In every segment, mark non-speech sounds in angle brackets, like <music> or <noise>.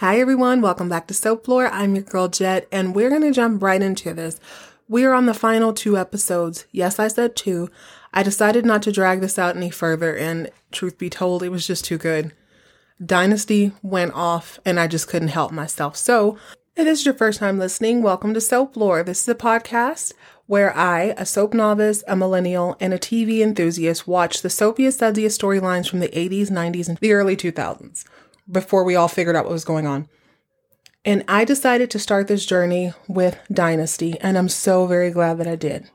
Hi everyone, welcome back to Soaplore. I'm your girl Jet, and we're gonna jump right into this. We are on the final two episodes. Yes, I said two. I decided not to drag this out any further, and truth be told, it was just too good. Dynasty went off, and I just couldn't help myself. So, if this is your first time listening, welcome to Soaplore. This is a podcast where I, a soap novice, a millennial, and a TV enthusiast, watch the soapiest, sudziest storylines from the 80s, 90s, and the early 2000s before we all figured out what was going on. And I decided to start this journey with Dynasty, and I'm so very glad that I did.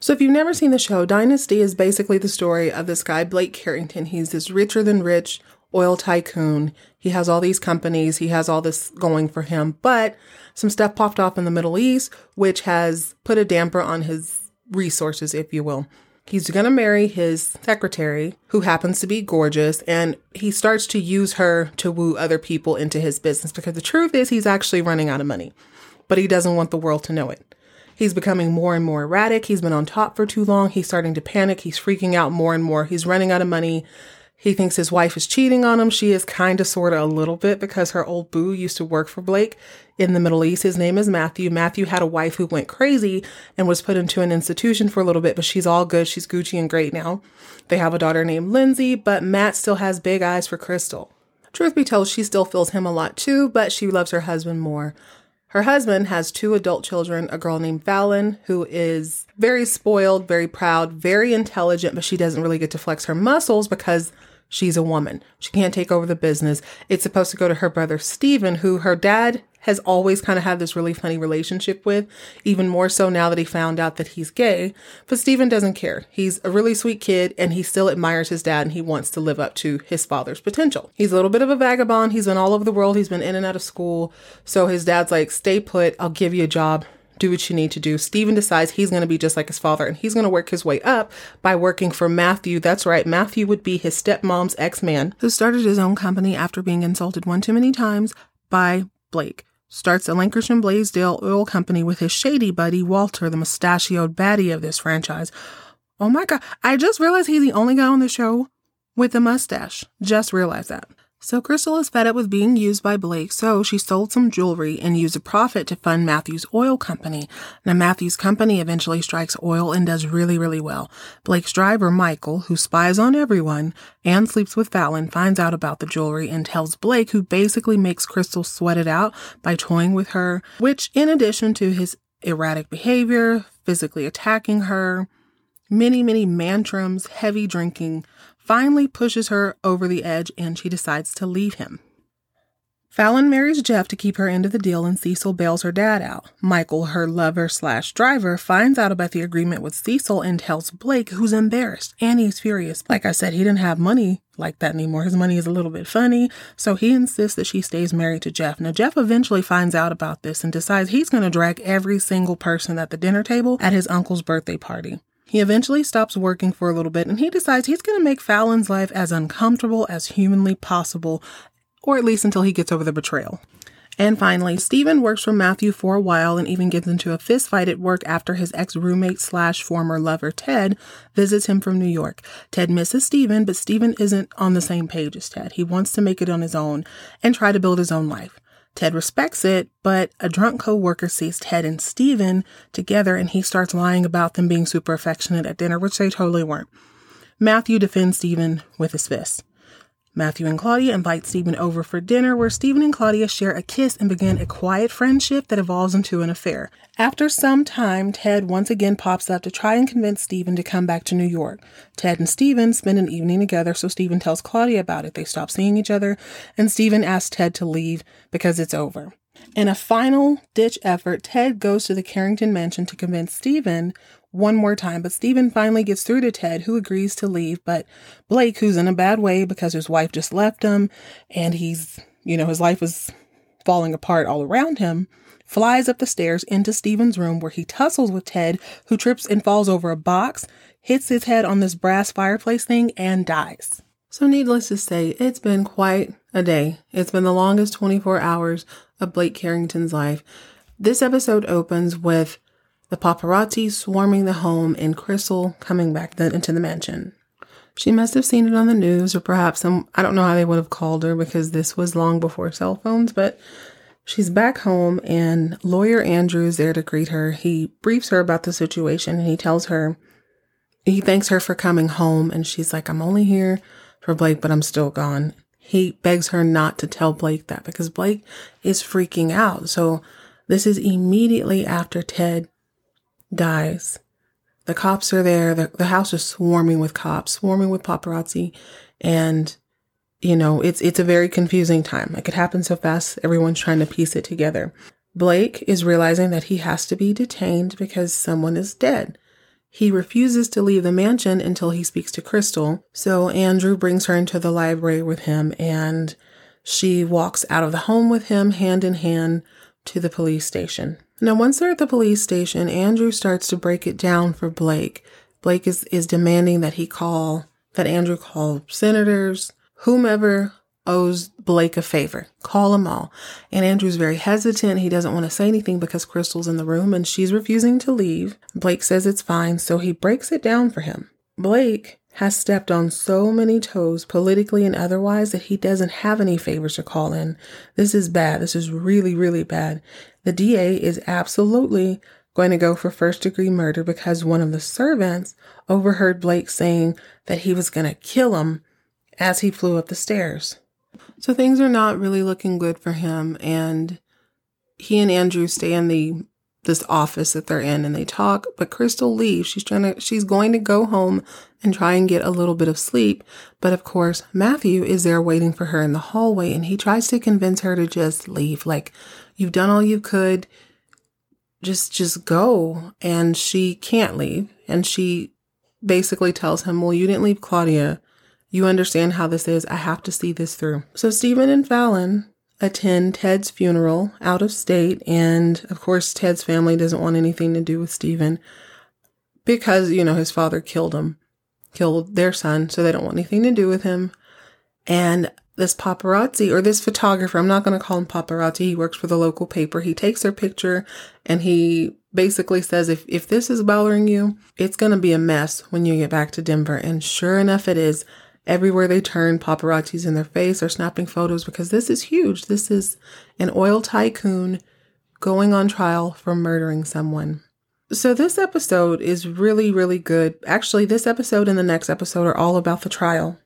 So, if you've never seen the show, Dynasty is basically the story of this guy, Blake Carrington. He's this richer than rich oil tycoon. He has all these companies, he has all this going for him, but some stuff popped off in the Middle East, which has put a damper on his resources, if you will. He's going to marry his secretary, who happens to be gorgeous, and he starts to use her to woo other people into his business because the truth is he's actually running out of money, but he doesn't want the world to know it. He's becoming more and more erratic. He's been on top for too long. He's starting to panic. He's freaking out more and more. He's running out of money. He thinks his wife is cheating on him. She is kind of, sort of, a little bit because her old boo used to work for Blake in the Middle East. His name is Matthew. Matthew had a wife who went crazy and was put into an institution for a little bit, but she's all good. She's Gucci and great now. They have a daughter named Lindsay, but Matt still has big eyes for Krystle. Truth be told, she still feels him a lot too, but she loves her husband more. Her husband has two adult children, a girl named Fallon, who is very spoiled, very proud, very intelligent, but she doesn't really get to flex her muscles because She's a woman. She can't take over the business. It's supposed to go to her brother Steven, who her dad has always kind of had this really funny relationship with, even more so now that he found out that he's gay. But Steven doesn't care. He's a really sweet kid and he still admires his dad and he wants to live up to his father's potential. He's a little bit of a vagabond. He's been all over the world. He's been in and out of school. So his dad's like, stay put. I'll give you a job do what you need to do. Steven decides he's going to be just like his father and he's going to work his way up by working for Matthew. That's right, Matthew would be his stepmom's ex man who started his own company after being insulted one too many times by Blake. Starts a Lankershim and Blaisdel oil company with his shady buddy Walter, the mustachioed baddie of this franchise. Oh my god, I just realized he's the only guy on the show with a mustache. Just realized that. So Krystle is fed up with being used by Blake, so she sold some jewelry and used a profit to fund Matthew's oil company. Now Matthew's company eventually strikes oil and does really, really well. Blake's driver, Michael, who spies on everyone and sleeps with Fallon, finds out about the jewelry and tells Blake, who basically makes Krystle sweat it out by toying with her, which in addition to his erratic behavior, physically attacking her, many, many mantrums, heavy drinking, finally pushes her over the edge and she decides to leave him. Fallon marries Jeff to keep her end of the deal and Cecil bails her dad out. Michael, her lover slash driver, finds out about the agreement with Cecil and tells Blake, who's embarrassed. And he's furious. Like I said, he didn't have money like that anymore. His money is a little bit funny, so he insists that she stays married to Jeff. Now, Jeff eventually finds out about this and decides he's going to drag every single person at the dinner table at his uncle's birthday party. He eventually stops working for a little bit and he decides he's going to make Fallon's life as uncomfortable as humanly possible, or at least until he gets over the betrayal. And finally, Steven works for Matthew for a while and even gets into a fist fight at work after his ex roommate slash former lover, Ted, visits him from New York. Ted misses Steven, but Steven isn't on the same page as Ted. He wants to make it on his own and try to build his own life. Ted respects it, but a drunk co-worker sees Ted and Steven together and he starts lying about them being super affectionate at dinner, which they totally weren't. Matthew defends Steven with his fist. Matthew and Claudia invite Steven over for dinner, where Steven and Claudia share a kiss and begin a quiet friendship that evolves into an affair. After some time, Ted once again pops up to try and convince Steven to come back to New York. Ted and Steven spend an evening together, so Steven tells Claudia about it. They stop seeing each other, and Steven asks Ted to leave because it's over. In a final ditch effort, Ted goes to the Carrington mansion to convince Steven one more time, but Steven finally gets through to Ted, who agrees to leave. But Blake, who's in a bad way because his wife just left him and he's, you know, his life is falling apart all around him, flies up the stairs into Steven's room where he tussles with Ted, who trips and falls over a box, hits his head on this brass fireplace thing, and dies. So, needless to say, it's been quite a day. It's been the longest 24 hours of Blake Carrington's life. This episode opens with the paparazzi swarming the home and Krystle coming back the, into the mansion. She must have seen it on the news, or perhaps some, I don't know how they would have called her because this was long before cell phones, but she's back home and lawyer Andrew is there to greet her. He briefs her about the situation and he tells her, he thanks her for coming home. And she's like, I'm only here for Blake, but I'm still gone. He begs her not to tell Blake that because Blake is freaking out. So this is immediately after Ted dies. The cops are there. The, the house is swarming with cops, swarming with paparazzi. And, you know, it's, it's a very confusing time. Like it happens so fast. Everyone's trying to piece it together. Blake is realizing that he has to be detained because someone is dead. He refuses to leave the mansion until he speaks to Krystle. So Andrew brings her into the library with him and she walks out of the home with him hand in hand to the police station. Now, once they're at the police station, Andrew starts to break it down for Blake. Blake is, is demanding that he call, that Andrew call senators, whomever owes Blake a favor. Call them all. And Andrew's very hesitant. He doesn't want to say anything because Krystle's in the room and she's refusing to leave. Blake says it's fine, so he breaks it down for him. Blake has stepped on so many toes, politically and otherwise, that he doesn't have any favors to call in. This is bad. This is really, really bad. The DA is absolutely going to go for first degree murder because one of the servants overheard Blake saying that he was going to kill him as he flew up the stairs. So things are not really looking good for him. And he and Andrew stay in the this office that they're in and they talk, but Krystle leaves. She's trying to, she's going to go home and try and get a little bit of sleep. But of course, Matthew is there waiting for her in the hallway and he tries to convince her to just leave. Like, you've done all you could. Just, just go. And she can't leave. And she basically tells him, well, you didn't leave Claudia. You understand how this is. I have to see this through. So Steven and Fallon attend Ted's funeral out of state. And of course, Ted's family doesn't want anything to do with Steven because, you know, his father killed him, killed their son. So they don't want anything to do with him. And this paparazzi or this photographer, I'm not going to call him paparazzi. He works for the local paper. He takes their picture and he basically says, if, if this is bothering you, it's going to be a mess when you get back to Denver. And sure enough, it is. Everywhere they turn, paparazzi's in their face are snapping photos because this is huge. This is an oil tycoon going on trial for murdering someone. So, this episode is really, really good. Actually, this episode and the next episode are all about the trial.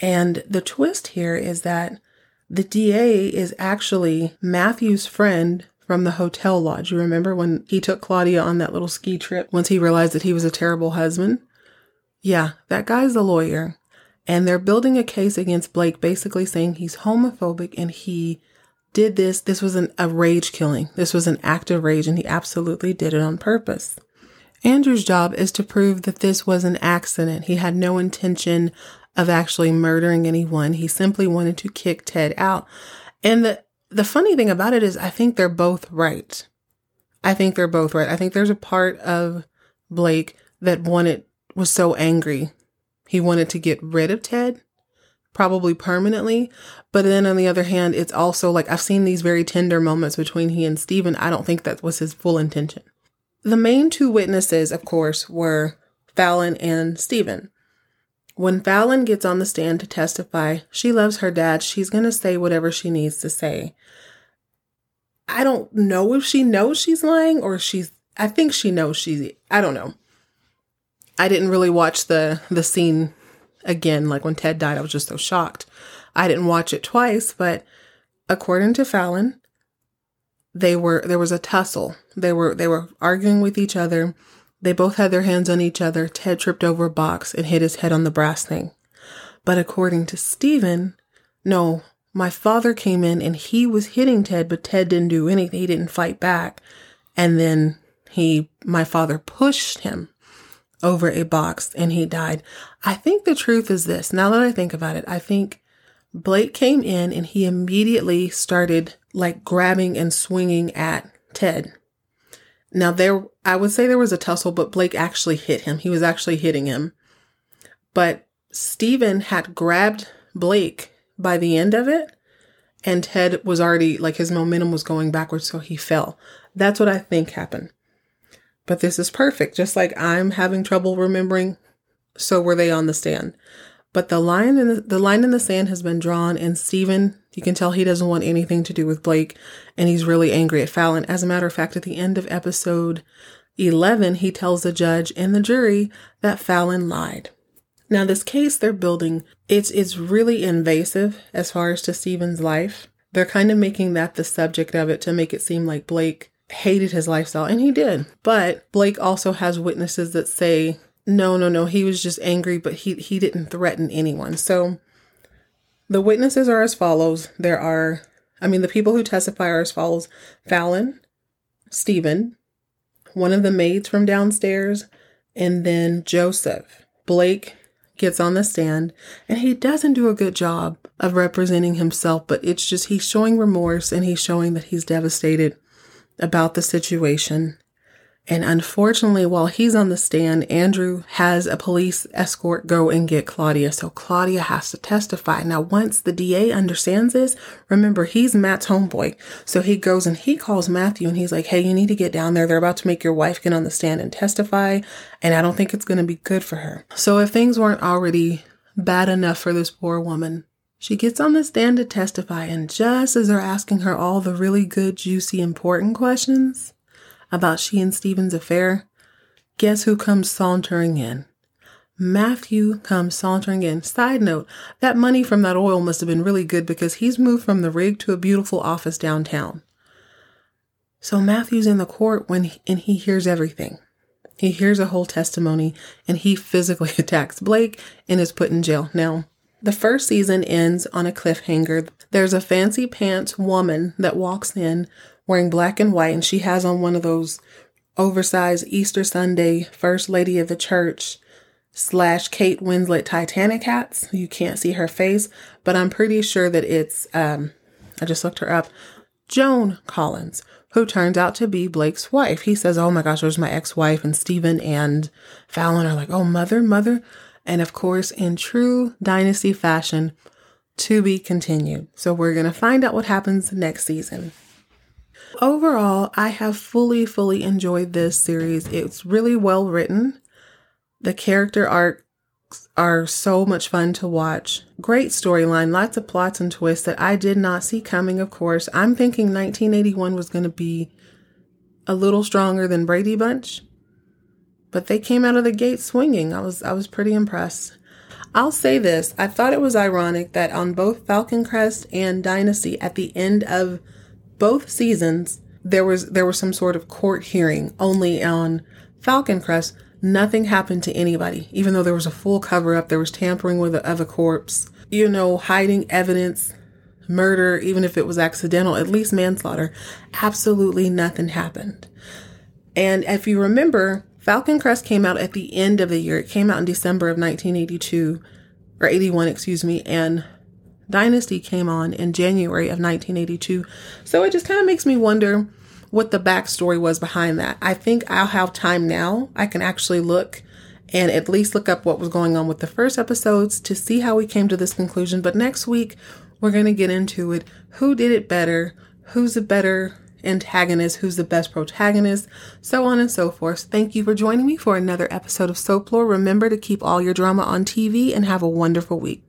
And the twist here is that the DA is actually Matthew's friend from the hotel lodge. You remember when he took Claudia on that little ski trip once he realized that he was a terrible husband? Yeah, that guy's the lawyer. And they're building a case against Blake, basically saying he's homophobic and he did this. This was an, a rage killing. This was an act of rage, and he absolutely did it on purpose. Andrew's job is to prove that this was an accident. He had no intention of actually murdering anyone. He simply wanted to kick Ted out. And the, the funny thing about it is, I think they're both right. I think they're both right. I think there's a part of Blake that wanted, was so angry he wanted to get rid of Ted, probably permanently. But then on the other hand, it's also like I've seen these very tender moments between he and Steven. I don't think that was his full intention. The main two witnesses, of course, were Fallon and Steven. When Fallon gets on the stand to testify, she loves her dad. She's going to say whatever she needs to say. I don't know if she knows she's lying or she's, I think she knows she's, I don't know. I didn't really watch the the scene again. Like when Ted died, I was just so shocked. I didn't watch it twice, but according to Fallon, they were there was a tussle. They were they were arguing with each other. They both had their hands on each other. Ted tripped over a box and hit his head on the brass thing. But according to Steven, no, my father came in and he was hitting Ted, but Ted didn't do anything. He didn't fight back. And then he, my father pushed him over a box and he died. I think the truth is this. Now that I think about it, I think Blake came in and he immediately started like grabbing and swinging at Ted. Now there, I would say there was a tussle, but Blake actually hit him. He was actually hitting him. But Steven had grabbed Blake by the end of it and Ted was already like his momentum was going backwards. So he fell. That's what I think happened. But this is perfect. Just like I'm having trouble remembering so were they on the stand. But the line in the, the line in the sand has been drawn, and Steven, you can tell he doesn't want anything to do with Blake, and he's really angry at Fallon. As a matter of fact, at the end of episode 11, he tells the judge and the jury that Fallon lied. Now, this case they're building, it's it's really invasive as far as to Steven's life. They're kind of making that the subject of it to make it seem like Blake hated his lifestyle, and he did. But Blake also has witnesses that say, no, no, no, he was just angry, but he he didn't threaten anyone. So the witnesses are as follows. There are, I mean, the people who testify are as follows: Fallon, Steven, one of the maids from downstairs, and then Joseph. Blake gets on the stand and he doesn't do a good job of representing himself, but it's just he's showing remorse and he's showing that he's devastated about the situation. And unfortunately, while he's on the stand, Andrew has a police escort go and get Claudia. So Claudia has to testify. Now, once the DA understands this, remember, he's Matt's homeboy. So he goes and he calls Matthew and he's like, Hey, you need to get down there. They're about to make your wife get on the stand and testify. And I don't think it's going to be good for her. So if things weren't already bad enough for this poor woman, she gets on the stand to testify. And just as they're asking her all the really good, juicy, important questions, about she and Steven's affair, guess who comes sauntering in? Matthew comes sauntering in. Side note, that money from that oil must have been really good because he's moved from the rig to a beautiful office downtown. So Matthew's in the court when he, and he hears everything. He hears a whole testimony and he physically <laughs> attacks Blake and is put in jail. Now, the first season ends on a cliffhanger. There's a fancy pants woman that walks in wearing black and white, and she has on one of those oversized Easter Sunday First Lady of the Church slash Kate Winslet Titanic hats. You can't see her face, but I'm pretty sure that it's, um, I just looked her up, Joan Collins, who turns out to be Blake's wife. He says, Oh my gosh, there's my ex wife. And Steven and Fallon are like, Oh, mother, mother. And of course, in true dynasty fashion, to be continued. So we're going to find out what happens next season. Overall, I have fully, fully enjoyed this series. It's really well written. The character arcs are so much fun to watch. Great storyline, lots of plots and twists that I did not see coming, of course. I'm thinking 1981 was going to be a little stronger than Brady Bunch, but they came out of the gate swinging. I was I was pretty impressed. I'll say this, I thought it was ironic that on both Falcon Crest and Dynasty at the end of both seasons there was there was some sort of court hearing. Only on Falcon Crest, nothing happened to anybody. Even though there was a full cover up, there was tampering with a, of a corpse, you know, hiding evidence, murder, even if it was accidental, at least manslaughter. Absolutely nothing happened. And if you remember, Falcon Crest came out at the end of the year. It came out in December of 1982 or 81, excuse me, and Dynasty came on in January of 1982. So it just kind of makes me wonder what the backstory was behind that. I think I'll have time now. I can actually look and at least look up what was going on with the first episodes to see how we came to this conclusion. But next week, we're going to get into it. Who did it better? Who's a better antagonist? Who's the best protagonist? So on and so forth. Thank you for joining me for another episode of Soaplore. Remember to keep all your drama on TV and have a wonderful week.